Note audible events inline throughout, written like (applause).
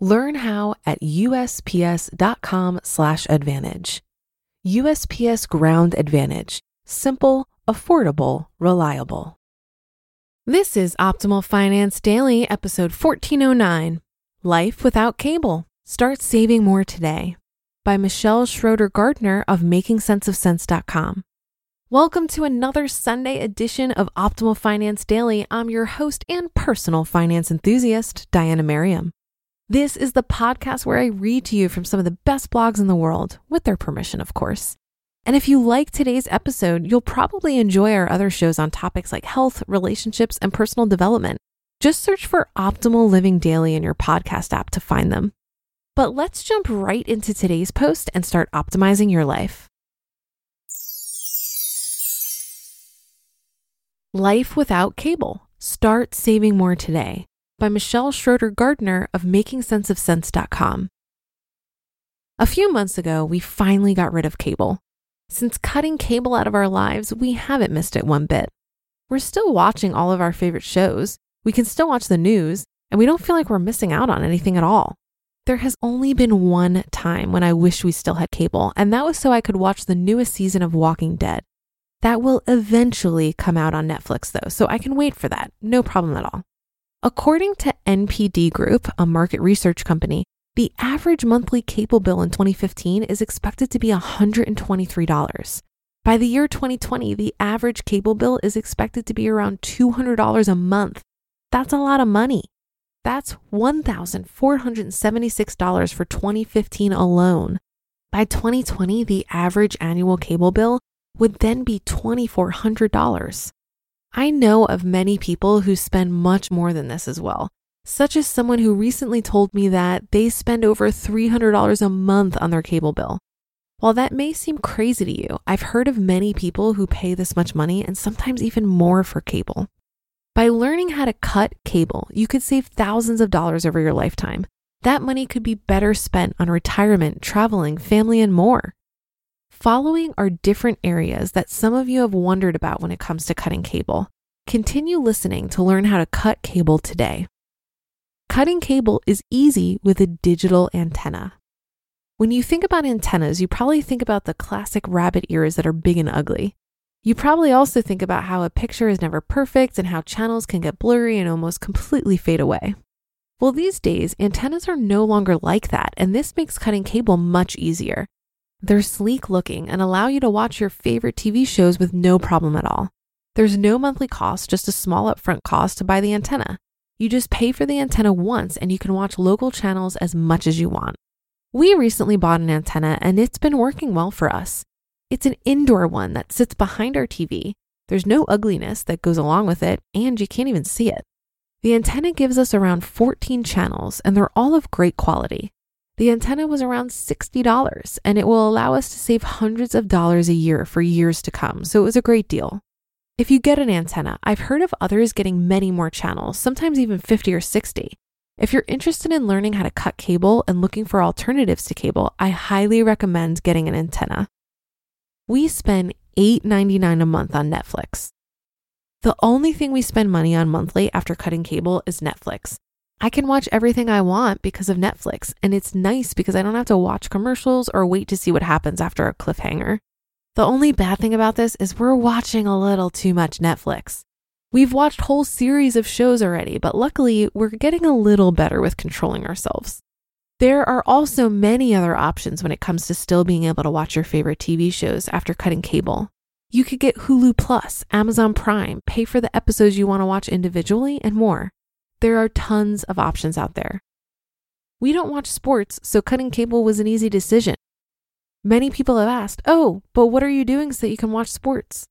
Learn how at usps.com/advantage. USPS Ground Advantage: simple, affordable, reliable. This is Optimal Finance Daily, episode 1409. Life without cable. Start saving more today. By Michelle Schroeder Gardner of MakingSenseOfCents.com. Welcome to another Sunday edition of Optimal Finance Daily. I'm your host and personal finance enthusiast, Diania Merriam. This is the podcast where I read to you from some of the best blogs in the world, with their permission, of course. And if you like today's episode, you'll probably enjoy our other shows on topics like health, relationships, and personal development. Just search for Optimal Living Daily in your podcast app to find them. But let's jump right into today's post and start optimizing your life. Life Without Cable Start Saving More Today by Michelle Schroeder Gardner of MakingSenseOfCents.com. A few months ago, we finally got rid of cable. Since cutting cable out of our lives, we haven't missed it one bit. We're still watching all of our favorite shows, we can still watch the news, and we don't feel like we're missing out on anything at all. There has only been one time when I wish we still had cable, and that was so I could watch the newest season of Walking Dead. That will eventually come out on Netflix, though, so I can wait for that. No problem at all. According to NPD Group, a market research company, the average monthly cable bill in 2015 is expected to be $123. By the year 2020, the average cable bill is expected to be around $200 a month. That's a lot of money. That's $1,476 for 2015 alone. By 2020, the average annual cable bill would then be $2,400. I know of many people who spend much more than this as well, such as someone who recently told me that they spend over $300 a month on their cable bill. While that may seem crazy to you, I've heard of many people who pay this much money and sometimes even more for cable. By learning how to cut cable, you could save thousands of dollars over your lifetime. That money could be better spent on retirement, traveling, family, and more. Following are different areas that some of you have wondered about when it comes to cutting cable. Continue listening to learn how to cut cable today. Cutting cable is easy with a digital antenna. When you think about antennas, you probably think about the classic rabbit ears that are big and ugly. You probably also think about how a picture is never perfect and how channels can get blurry and almost completely fade away. Well, these days, antennas are no longer like that, and this makes cutting cable much easier. They're sleek looking and allow you to watch your favorite TV shows with no problem at all. There's no monthly cost, just a small upfront cost to buy the antenna. You just pay for the antenna once and you can watch local channels as much as you want. We recently bought an antenna and it's been working well for us. It's an indoor one that sits behind our TV. There's no ugliness that goes along with it, and you can't even see it. The antenna gives us around 14 channels and they're all of great quality. The antenna was around $60 and it will allow us to save hundreds of dollars a year for years to come, so it was a great deal. If you get an antenna, I've heard of others getting many more channels, sometimes even 50 or 60. If you're interested in learning how to cut cable and looking for alternatives to cable, I highly recommend getting an antenna. We spend $8.99 a month on Netflix. The only thing we spend money on monthly after cutting cable is Netflix. I can watch everything I want because of Netflix, and it's nice because I don't have to watch commercials or wait to see what happens after a cliffhanger. The only bad thing about this is we're watching a little too much Netflix. We've watched whole series of shows already, but luckily we're getting a little better with controlling ourselves. There are also many other options when it comes to still being able to watch your favorite TV shows after cutting cable. You could get Hulu Plus, Amazon Prime, pay for the episodes you want to watch individually, and more. There are tons of options out there. We don't watch sports, so cutting cable was an easy decision. Many people have asked, oh, but what are you doing so that you can watch sports?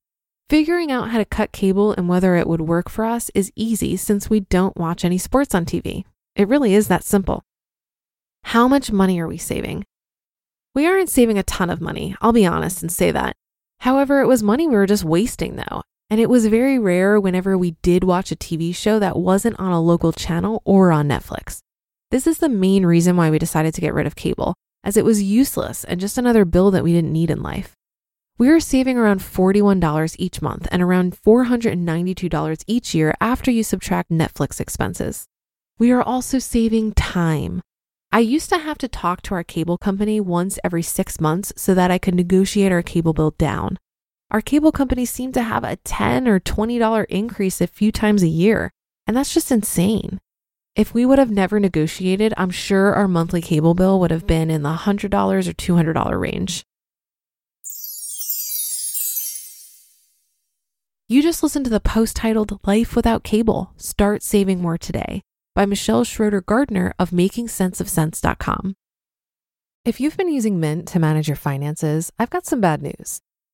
Figuring out how to cut cable and whether it would work for us is easy since we don't watch any sports on TV. It really is that simple. How much money are we saving? We aren't saving a ton of money, I'll be honest and say that. However, it was money we were just wasting though. And it was very rare whenever we did watch a TV show that wasn't on a local channel or on Netflix. This is the main reason why we decided to get rid of cable, as it was useless and just another bill that we didn't need in life. We are saving around $41 each month and around $492 each year after you subtract Netflix expenses. We are also saving time. I used to have to talk to our cable company once every six months so that I could negotiate our cable bill down. Our cable companies seem to have a 10 or $20 increase a few times a year, and that's just insane. If we would have never negotiated, I'm sure our monthly cable bill would have mm-hmm. been in the $100 or $200 range. You just listened to the post titled Life Without Cable Start Saving More Today by Michelle Schroeder Gardner of MakingSenseOfCents.com. If you've been using Mint to manage your finances, I've got some bad news.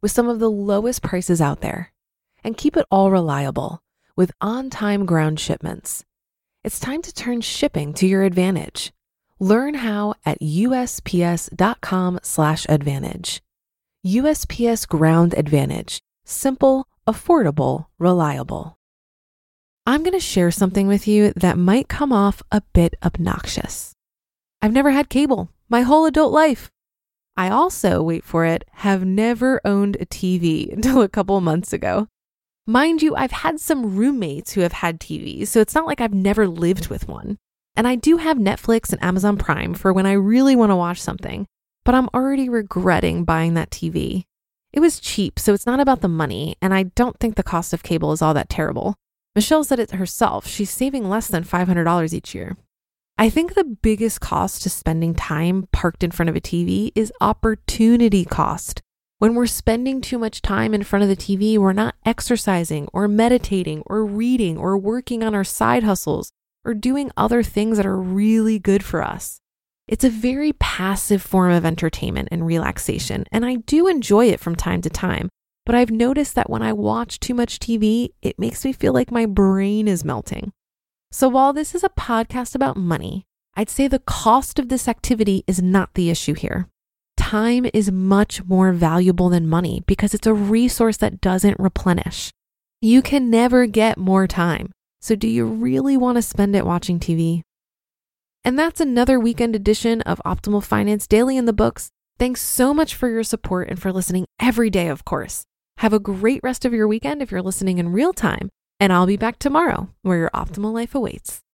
with some of the lowest prices out there. And keep it all reliable with on time ground shipments. It's time to turn shipping to your advantage. Learn how at usps.com/advantage. USPS Ground Advantage: simple, affordable, reliable. I'm going to share something with you that might come off a bit obnoxious. I've never had cable my whole adult life. I also, wait for it, have never owned a TV (laughs) until a couple months ago. Mind you, I've had some roommates who have had TVs, so it's not like I've never lived with one. And I do have Netflix and Amazon Prime for when I really want to watch something, but I'm already regretting buying that TV. It was cheap, so it's not about the money, and I don't think the cost of cable is all that terrible. Michelle said it herself, she's saving less than $500 each year. I think the biggest cost to spending time parked in front of a TV is opportunity cost. When we're spending too much time in front of the TV, we're not exercising or meditating or reading or working on our side hustles or doing other things that are really good for us. It's a very passive form of entertainment and relaxation, and I do enjoy it from time to time. But I've noticed that when I watch too much TV, it makes me feel like my brain is melting. So while this is a podcast about money, I'd say the cost of this activity is not the issue here. Time is much more valuable than money because it's a resource that doesn't replenish. You can never get more time. So, do you really want to spend it watching TV? And that's another weekend edition of Optimal Finance Daily in the books. Thanks so much for your support and for listening every day, of course. Have a great rest of your weekend if you're listening in real time, and I'll be back tomorrow where your optimal life awaits.